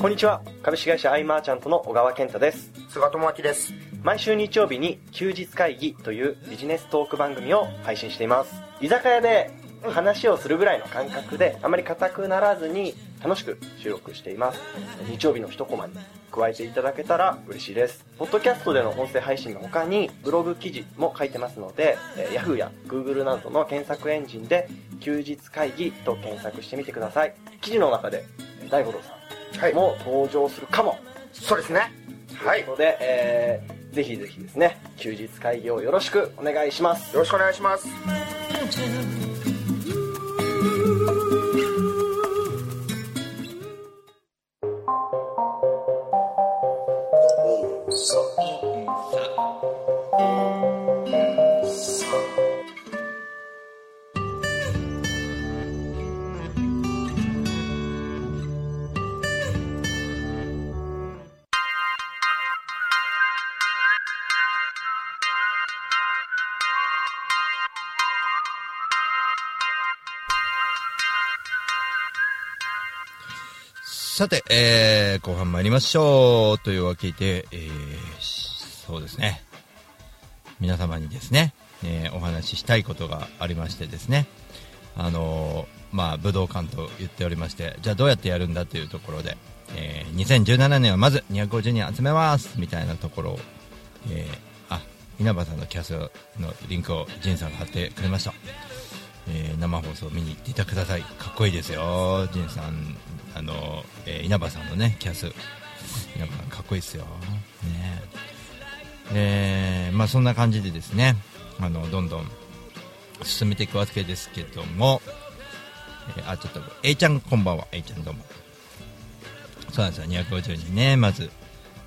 こんにちは。株式会社アイマーチャントの小川健太です。菅智明です。毎週日曜日に休日会議というビジネストーク番組を配信しています。居酒屋で話をするぐらいの感覚であまり硬くならずに楽しく収録しています。日曜日の一コマに加えていただけたら嬉しいです。ポッドキャストでの音声配信の他にブログ記事も書いてますので、えー Yahoo や Google などの検索エンジンで休日会議と検索してみてください。記事の中でえー大五郎さんも登場するかも、そうですね。はい。よということで、えーぜひぜひですね休日会議をよろしくお願いしますろしくお願いします。さて、えー、後半参りましょう。というわけで、えー、そうですね。皆様にですね、えーお話ししたいことがありましてですね、あのーまあ、武道館と言っておりまして、じゃあどうやってやるんだというところで、えー2017年はまず250人集めますみたいなところを、えーあ、稲葉さんのキャスのリンクをジンさんが貼ってくれました。えー生放送見に行っていたください。かっこいいですよ。ジンさんあの、えー稲葉さんのねキャス。稲葉さんかっこいいですよ。ね。えーまあそんな感じでですねあのどんどん進めていくわけですけども、えーあちょっと A ちゃんこんばんは。A ちゃんどうも。そうなんですよ。250人ねまず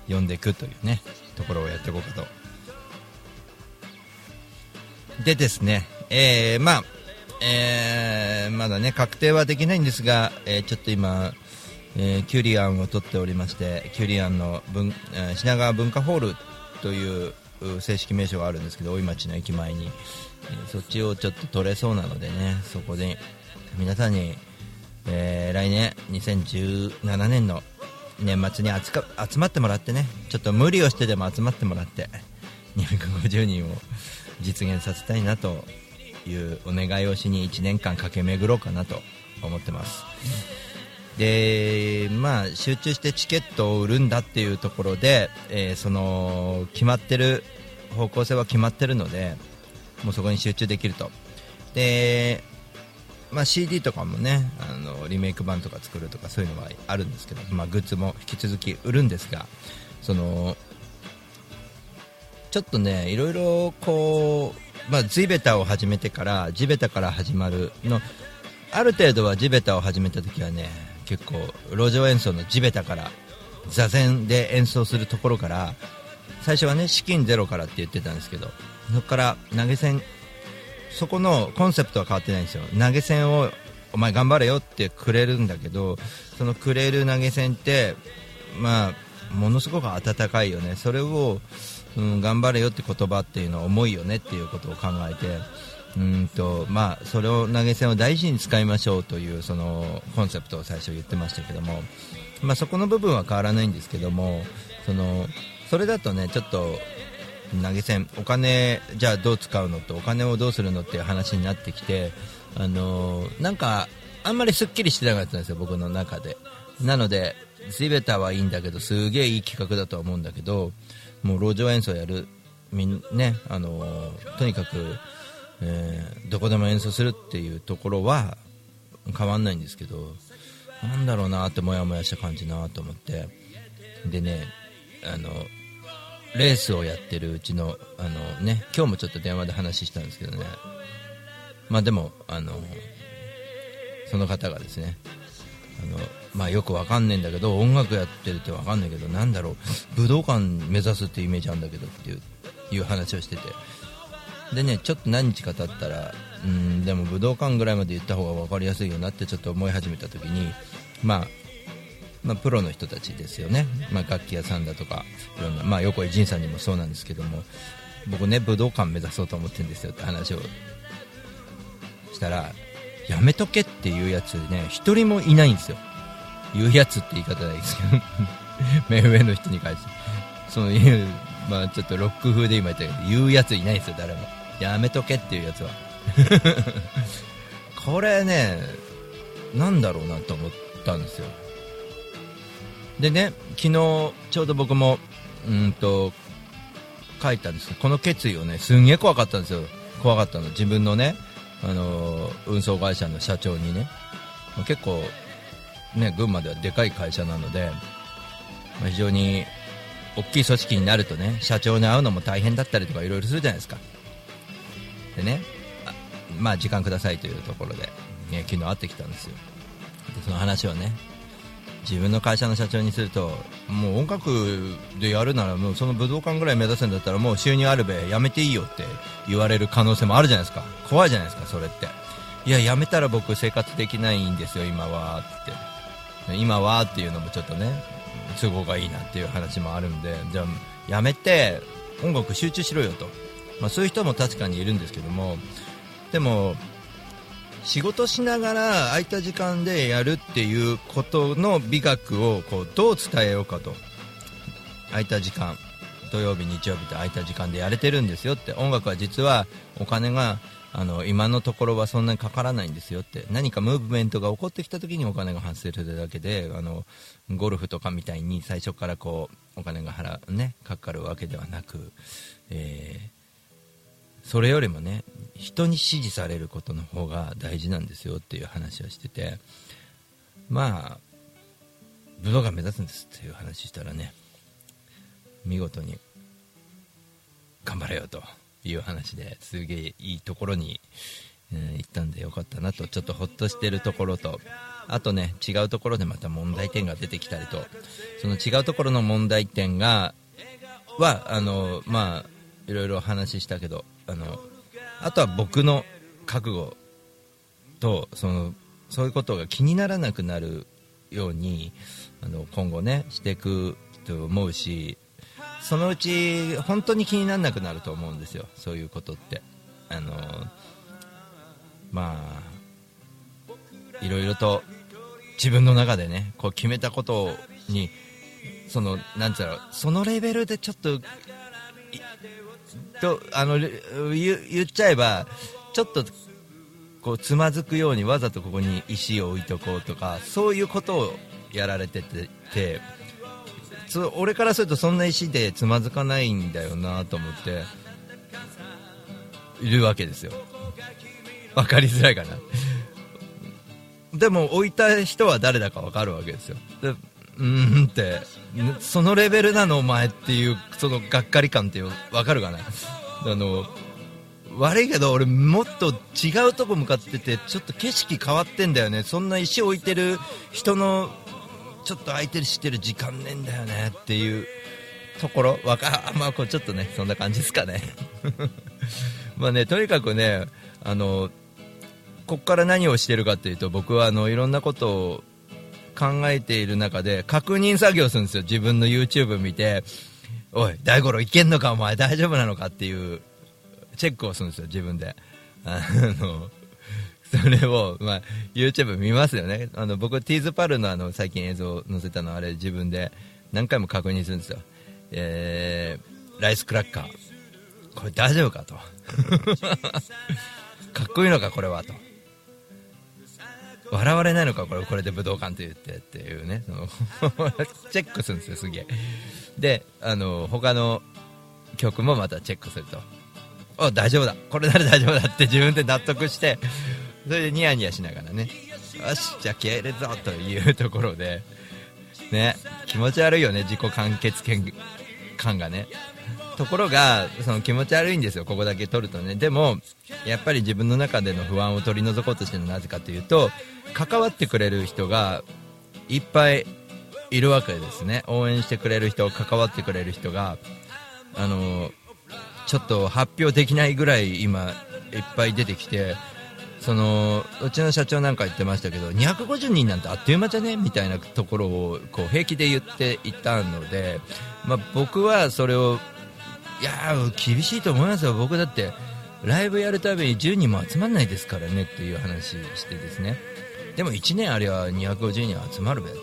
呼んでいくというねところをやっていこうかと。でですね、えーまあ、えーまだね、確定はできないんですが、えーちょっと今、えーキュリアンを取っておりまして、キュリアンの文、えー品川文化ホールという正式名称があるんですけど、大井町の駅前に、えそっちをちょっと取れそうなのでね、そこで皆さんに、え来年2017年の年末に集か集まってもらってね、ちょっと無理をしてでも集まってもらって、250人を実現させたいなというお願いをしに1年間駆け巡ろうかなと思ってます。で、まあ、集中してチケットを売るんだっていうところで、えーその、決まってる、方向性は決まってるので、もうそこに集中できると。で、まあ、CD とかもねあのリメイク版とか作るとかそういうのはあるんですけど、まあ、グッズも引き続き売るんですがそのちょっとねいろいろこう、まあ、地べたを始めてから地べたから始まるのある程度は地べたを始めた時はね結構路上演奏の地べたから座禅で演奏するところから最初はね資金ゼロからって言ってたんですけどそこから投げ銭そこのコンセプトは変わってないんですよ。投げ銭をお前頑張れよってくれるんだけどそのくれる投げ銭ってまあものすごく温かいよね。それを、うん、頑張れよって言葉っていうのは重いよねっていうことを考えてうんとまあ、それを投げ銭を大事に使いましょうというそのコンセプトを最初言ってましたけども、まあ、そこの部分は変わらないんですけどもそのそれだとねちょっと投げ銭お金じゃあどう使うのとお金をどうするのっていう話になってきてあのなんかあんまりすっきりしてなかったんですよ僕の中で。なので地べたはいいんだけどすげえいい企画だとは思うんだけどもう路上演奏やるみんねあのとにかく、えーどこでも演奏するっていうところは変わんないんですけどなんだろうなってモヤモヤした感じなと思って。でねあのレースをやってるうちのあの、ね、今日もちょっと電話で話したんですけどね。まあでもあのその方がですねあの、まあ、よくわかんないんだけど音楽やってるってわかんないけどなんだろう武道館目指すっていうイメージあるんだけどっていういう話をしてて。でねちょっと何日か経ったらうんでも武道館ぐらいまで言った方が分かりやすいよなってちょっと思い始めた時にまあまあ、プロの人たちですよね、まあ、楽器屋さんだとかいろんな、まあ、横井仁さんにもそうなんですけども僕ね武道館目指そうと思ってるんですよって話をしたらやめとけっていうやつね一人もいないんですよ。言うやつって言い方ないですけど。目上の人に関して。そういう、まあ、ちょっとロック風で今言ったけど言うやついないですよ誰も。やめとけっていうやつは。これねなんだろうなと思ったんですよ。でね昨日ちょうど僕もうんと書いたんですけどこの決意をねすんげえ怖かったんですよ。怖かったの。自分のねあの運送会社の社長にね。結構ね群馬ではでかい会社なので、まあ非常に大きい組織になるとね社長に会うのも大変だったりとかいろいろするじゃないですか。でねあまあ時間くださいというところで、ね、昨日会ってきたんですよ。でその話をね自分の会社の社長にするともう音楽でやるならもうその武道館ぐらい目指すんだったらもう収入あるべやめていいよって言われる可能性もあるじゃないですか。怖いじゃないですかそれって。いややめたら僕生活できないんですよ今はって。今はっていうのもちょっとね都合がいいなっていう話もあるんでじゃあやめて音楽集中しろよと、まあ、そういう人も確かにいるんですけどもでも仕事しながら空いた時間でやるっていうことの美学をこうどう伝えようかと。空いた時間土曜日日曜日と空いた時間でやれてるんですよって。音楽は実はお金があの今のところはそんなにかからないんですよって。何かムーブメントが起こってきた時にお金が発生するだけであのゴルフとかみたいに最初からこうお金が払うねかかるわけではなく、えーそれよりもね人に支持されることの方が大事なんですよっていう話をしててまあ武道館目指すんですっていう話したらね見事に頑張れよと。いう話ですげえいいところに、えー行ったんでよかったなとちょっとほっとしてるところとあとね違うところでまた問題点が出てきたりとその違うところの問題点がはあのまあいろいろお話したけどあのあとは僕の覚悟とそのそういうことが気にならなくなるようにあの今後ねしていくと思うしそのうち本当に気にならなくなると思うんですよ。そういうことって。あのまあいろいろと自分の中でねこう決めたことにそのなんつうのそのレベルでちょっととあの言言っちゃえばちょっとこうつまずくようにわざとここに石を置いとこうとかそういうことをやられてててそ俺からするとそんな石でつまずかないんだよなと思っているわけですよ。分かりづらいかな。でも置いた人は誰だか分かるわけですよ。でうんってそのレベルなのお前っていうそのがっかり感っていう分かるかな。あの悪いけど俺もっと違うとこ向かっててちょっと景色変わってんだよね。そんな石置いてる人のちょっと空いてるしてる時間ねえんだよねっていうところわか まあこうちょっとねそんな感じですかね。まあねとにかくねあのここから何をしてるかっていうと僕はあのいろんなことを考えている中で確認作業するんですよ。自分の YouTube 見ておい大五郎いけんのかお前大丈夫なのかっていうチェックをするんですよ自分で。あのそれを、まあ、YouTube 見ますよね。あの僕ティーズパルのあの最近映像載せたのあれ自分で何回も確認するんですよ。えー、ライスクラッカー。これ大丈夫かと。かっこいいのかこれはと。笑われないのかこれこれで武道館と言ってっていうね。その チェックするんですよすげえ。であの他の曲もまたチェックするとお大丈夫だ。これなら大丈夫だって自分で納得してそれでニヤニヤしながらねよしじゃあ消えるぞというところでね気持ち悪いよね自己完結権感がね。ところがその気持ち悪いんですよここだけ撮るとね。でもやっぱり自分の中での不安を取り除こうとしてるのはなぜかというと関わってくれる人がいっぱいいるわけですね。応援してくれる人関わってくれる人があのちょっと発表できないぐらい今いっぱい出てきてそのうちの社長なんか言ってましたけど250人なんてあっという間じゃね？みたいなところをこう平気で言っていたので、まあ、僕はそれをいやー厳しいと思いますよ。僕だってライブやるたびに10人も集まんないですからねっていう話してですね。でも1年あれば250人集まるべって、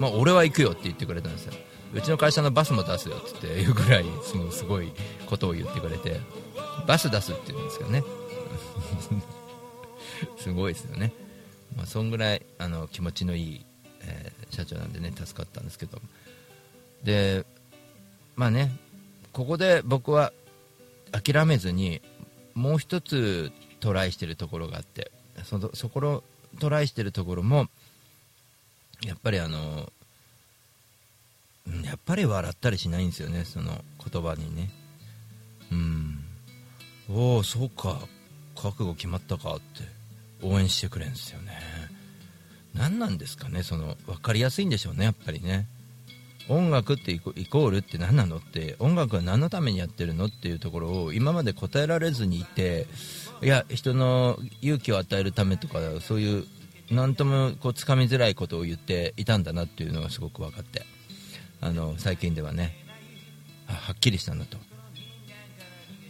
まあ、俺は行くよって言ってくれたんですよ。うちの会社のバスも出すよっていうぐらいすごいことを言ってくれてバス出すって言うんですけどね。すごいですよね、まあ、そんぐらいあの気持ちのいい、えー社長なんでね助かったんですけど。でまあねここで僕は諦めずにもう一つトライしてるところがあってそのそこのトライしてるところもやっぱりあのやっぱり笑ったりしないんですよねその言葉にね。うんおおそうか。覚悟決まったかって。応援してくれるんですよね。何なんですかねその分かりやすいんでしょうねやっぱりね。音楽ってイコールって何なのって音楽は何のためにやってるのっていうところを今まで答えられずにいていや人の勇気を与えるためとかそういう何ともこうつかみづらいことを言っていたんだなっていうのがすごく分かって。あの最近ではねはっきりしたんだと。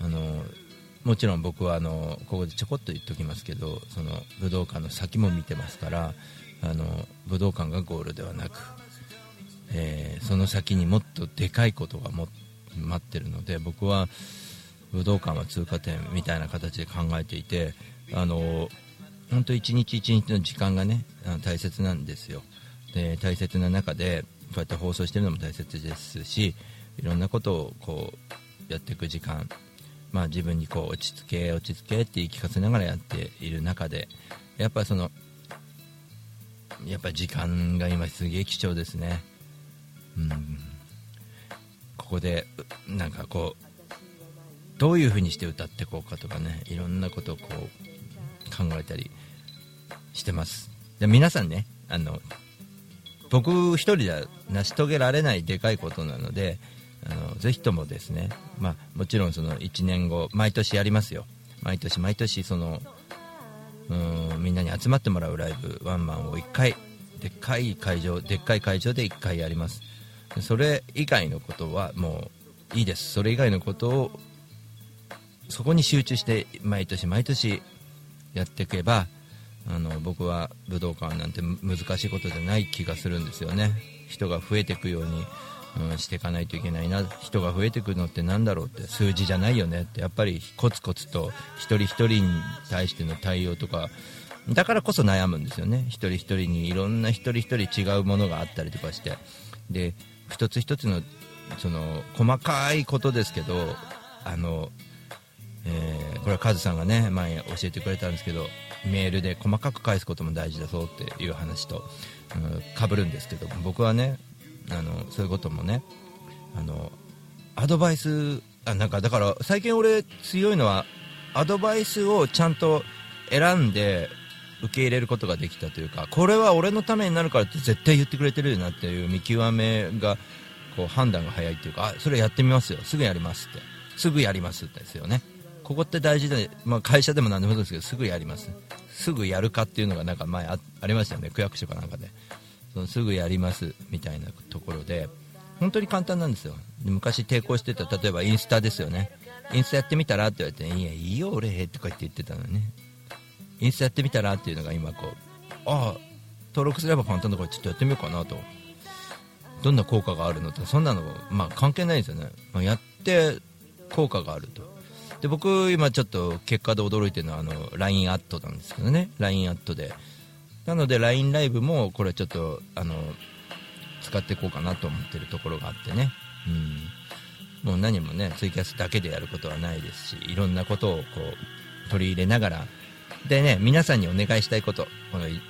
あのもちろん僕はあのここでちょこっと言っておきますけどその武道館の先も見てますからあの武道館がゴールではなくえーその先にもっとでかいことがも待ってるので僕は武道館は通過点みたいな形で考えていてあの本当一日一日の時間がねあの大切なんですよ。で大切な中でこうやって放送してるのも大切ですしいろんなことをこうやっていく時間まあ自分にこう落ち着け落ち着けって言い聞かせながらやっている中でやっぱそのやっぱ時間が今すげえ貴重ですね。うん。ここでなんかこうどういう風にして歌っていこうかとかねいろんなことをこう考えたりしてます。で皆さんねあの僕一人では成し遂げられないでかいことなのであのぜひともですね、まあ、もちろんその1年後毎年やりますよ。毎年毎年そのうんみんなに集まってもらうライブワンマンを1回でっかい会場でっかい会場で1回やります。それ以外のことはもういいです。それ以外のことをそこに集中して毎年毎年やっていけばあの僕は武道館なんて難しいことじゃない気がするんですよね。人が増えていくように、うん、していかないといけないな人が増えていくのって何だろうって数字じゃないよねってやっぱりコツコツと一人一人に対しての対応とかだからこそ悩むんですよね。一人一人にいろんな一人一人違うものがあったりとかして。で一つ一つのその細かいことですけどあのえーこれはカズさんがね前教えてくれたんですけどメールで細かく返すことも大事だぞっていう話とかぶるんですけど僕はねあのそういうこともねあのアドバイスあなんかだから最近俺強いのはアドバイスをちゃんと選んで受け入れることができたというかこれは俺のためになるからって絶対言ってくれてるよなっていう見極めがこう判断が早いっていうかあそれやってみますよ。すぐやりますって。すぐやりますってですよね。ここって大事で、まあ、会社でも何でもそうですけどすぐやります。すぐやるかっていうのがなんか前ありましたよね。区役所かなんかで。そのすぐやりますみたいなところで本当に簡単なんですよ。昔抵抗してた例えばインスタですよね。インスタやってみたらって言われていやいいよ俺とか言って言ってたのね。インスタやってみたらっていうのが今こうああ登録すれば簡単だからちょっとやってみようかなと。どんな効果があるのとそんなの、まあ、関係ないですよね、まあ、やって効果があると。で僕今ちょっと結果で驚いてるのはあの LINE アットなんですけどね。LINE アットで。なので LINE ライブもこれちょっとあの使っていこうかなと思ってるところがあってね、うん、もう何もねツイキャスだけでやることはないですしいろんなことをこう取り入れながら。でね皆さんにお願いしたいことこの,、ね、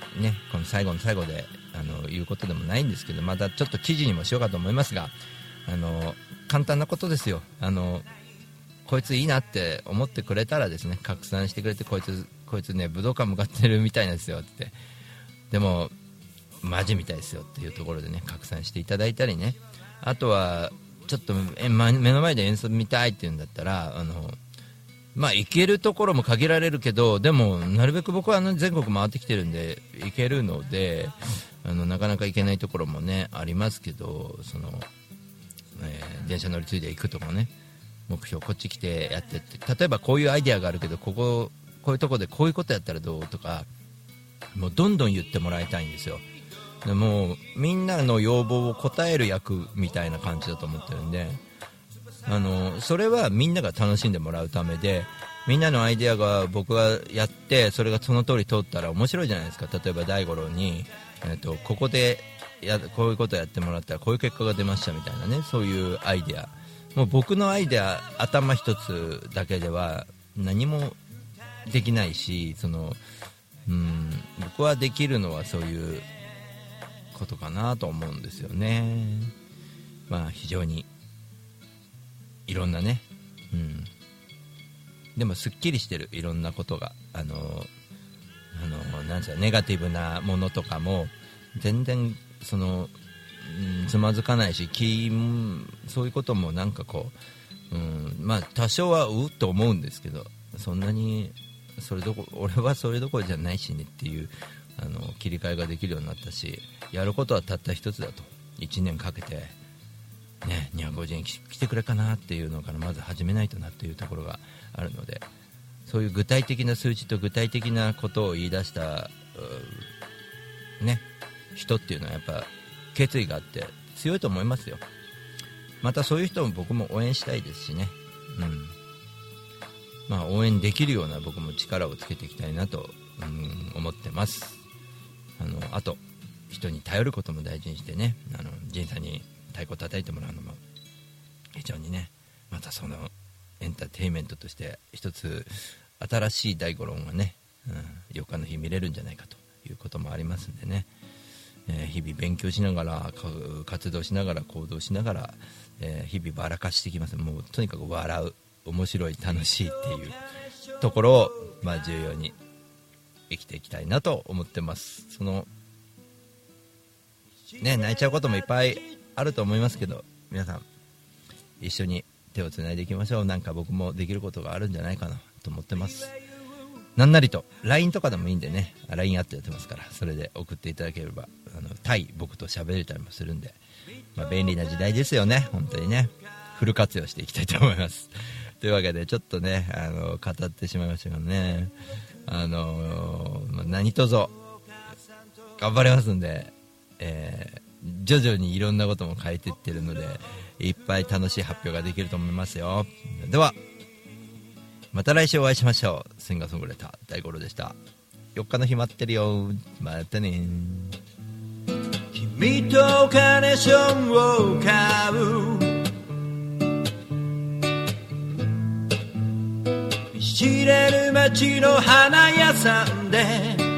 この最後の最後であの言うことでもないんですけどまたちょっと記事にもしようかと思いますがあの簡単なことですよ。あのこいついいなって思ってくれたらですね拡散してくれてこいつこいつね武道館向かってるみたいなんですよって。でもマジみたいですよっていうところでね拡散していただいたりね。あとはちょっとえ、ま、目の前で演奏見たいっていうんだったらあのまあ行けるところも限られるけどでもなるべく僕はあの全国回ってきてるんで行けるのであのなかなか行けないところもねありますけどその、えー電車乗り継いで行くとかね目標こっち来てやってって。例えばこういうアイデアがあるけどこここういうとこでこういうことやったらどうとかもうどんどん言ってもらいたいんですよ。でもうみんなの要望を答える役みたいな感じだと思ってるんであのそれはみんなが楽しんでもらうためでみんなのアイデアが僕がやってそれがその通り通ったら面白いじゃないですか。例えば大五郎に、えっとここでやこういうことやってもらったらこういう結果が出ましたみたいなねそういうアイデア。もう僕のアイデア頭一つだけでは何もできないしそのうん。僕はできるのはそういうことかなと思うんですよね。まあ非常にいろんなね。うん。でもすっきりしてる。いろんなことが。あのあのなんすかネガティブなものとかも全然その、うん、つまずかないし気そういうこともなんかこう、うん、まあ多少はうっと思うんですけどそんなにそれどこ俺はそれどころじゃないしねっていうあの切り替えができるようになったしやることはたった一つだと。1年かけて、ね、250円来てくれかなっていうのからまず始めないとなっていうところがあるのでそういう具体的な数値と具体的なことを言い出した、ね、人っていうのはやっぱ決意があって強いと思いますよ。またそういう人も僕も応援したいですしね、うん。まあ、応援できるような僕も力をつけていきたいなと、うん、思ってます。あのあと人に頼ることも大事にしてねあの仁さんに太鼓叩いてもらうのも非常にねまたそのエンターテインメントとして一つ新しい大五郎がね、うん、4日の日見れるんじゃないかということもありますんでね、えー日々勉強しながら活動しながら行動しながら、えー日々ばらかしていきます。もうとにかく笑う。面白い楽しいっていうところを、まあ、重要に生きていきたいなと思ってます。そのね泣いちゃうこともいっぱいあると思いますけど皆さん一緒に手をつないでいきましょう。なんか僕もできることがあるんじゃないかなと思ってます。なんなりと LINE とかでもいいんでね LINE アットやってますからそれで送っていただければあの対僕と喋れたりもするんで、まあ、便利な時代ですよね。本当にね。フル活用していきたいと思います。というわけでちょっとねあの語ってしまいましたがね。あのまあ何卒頑張りますんで、えー徐々にいろんなことも変えていってるのでいっぱい楽しい発表ができると思いますよ。ではまた来週お会いしましょう。シンガーソングライター大五郎でした。4日の日待ってるよ。またね。君とカネションを買う。知れる街の花屋さんで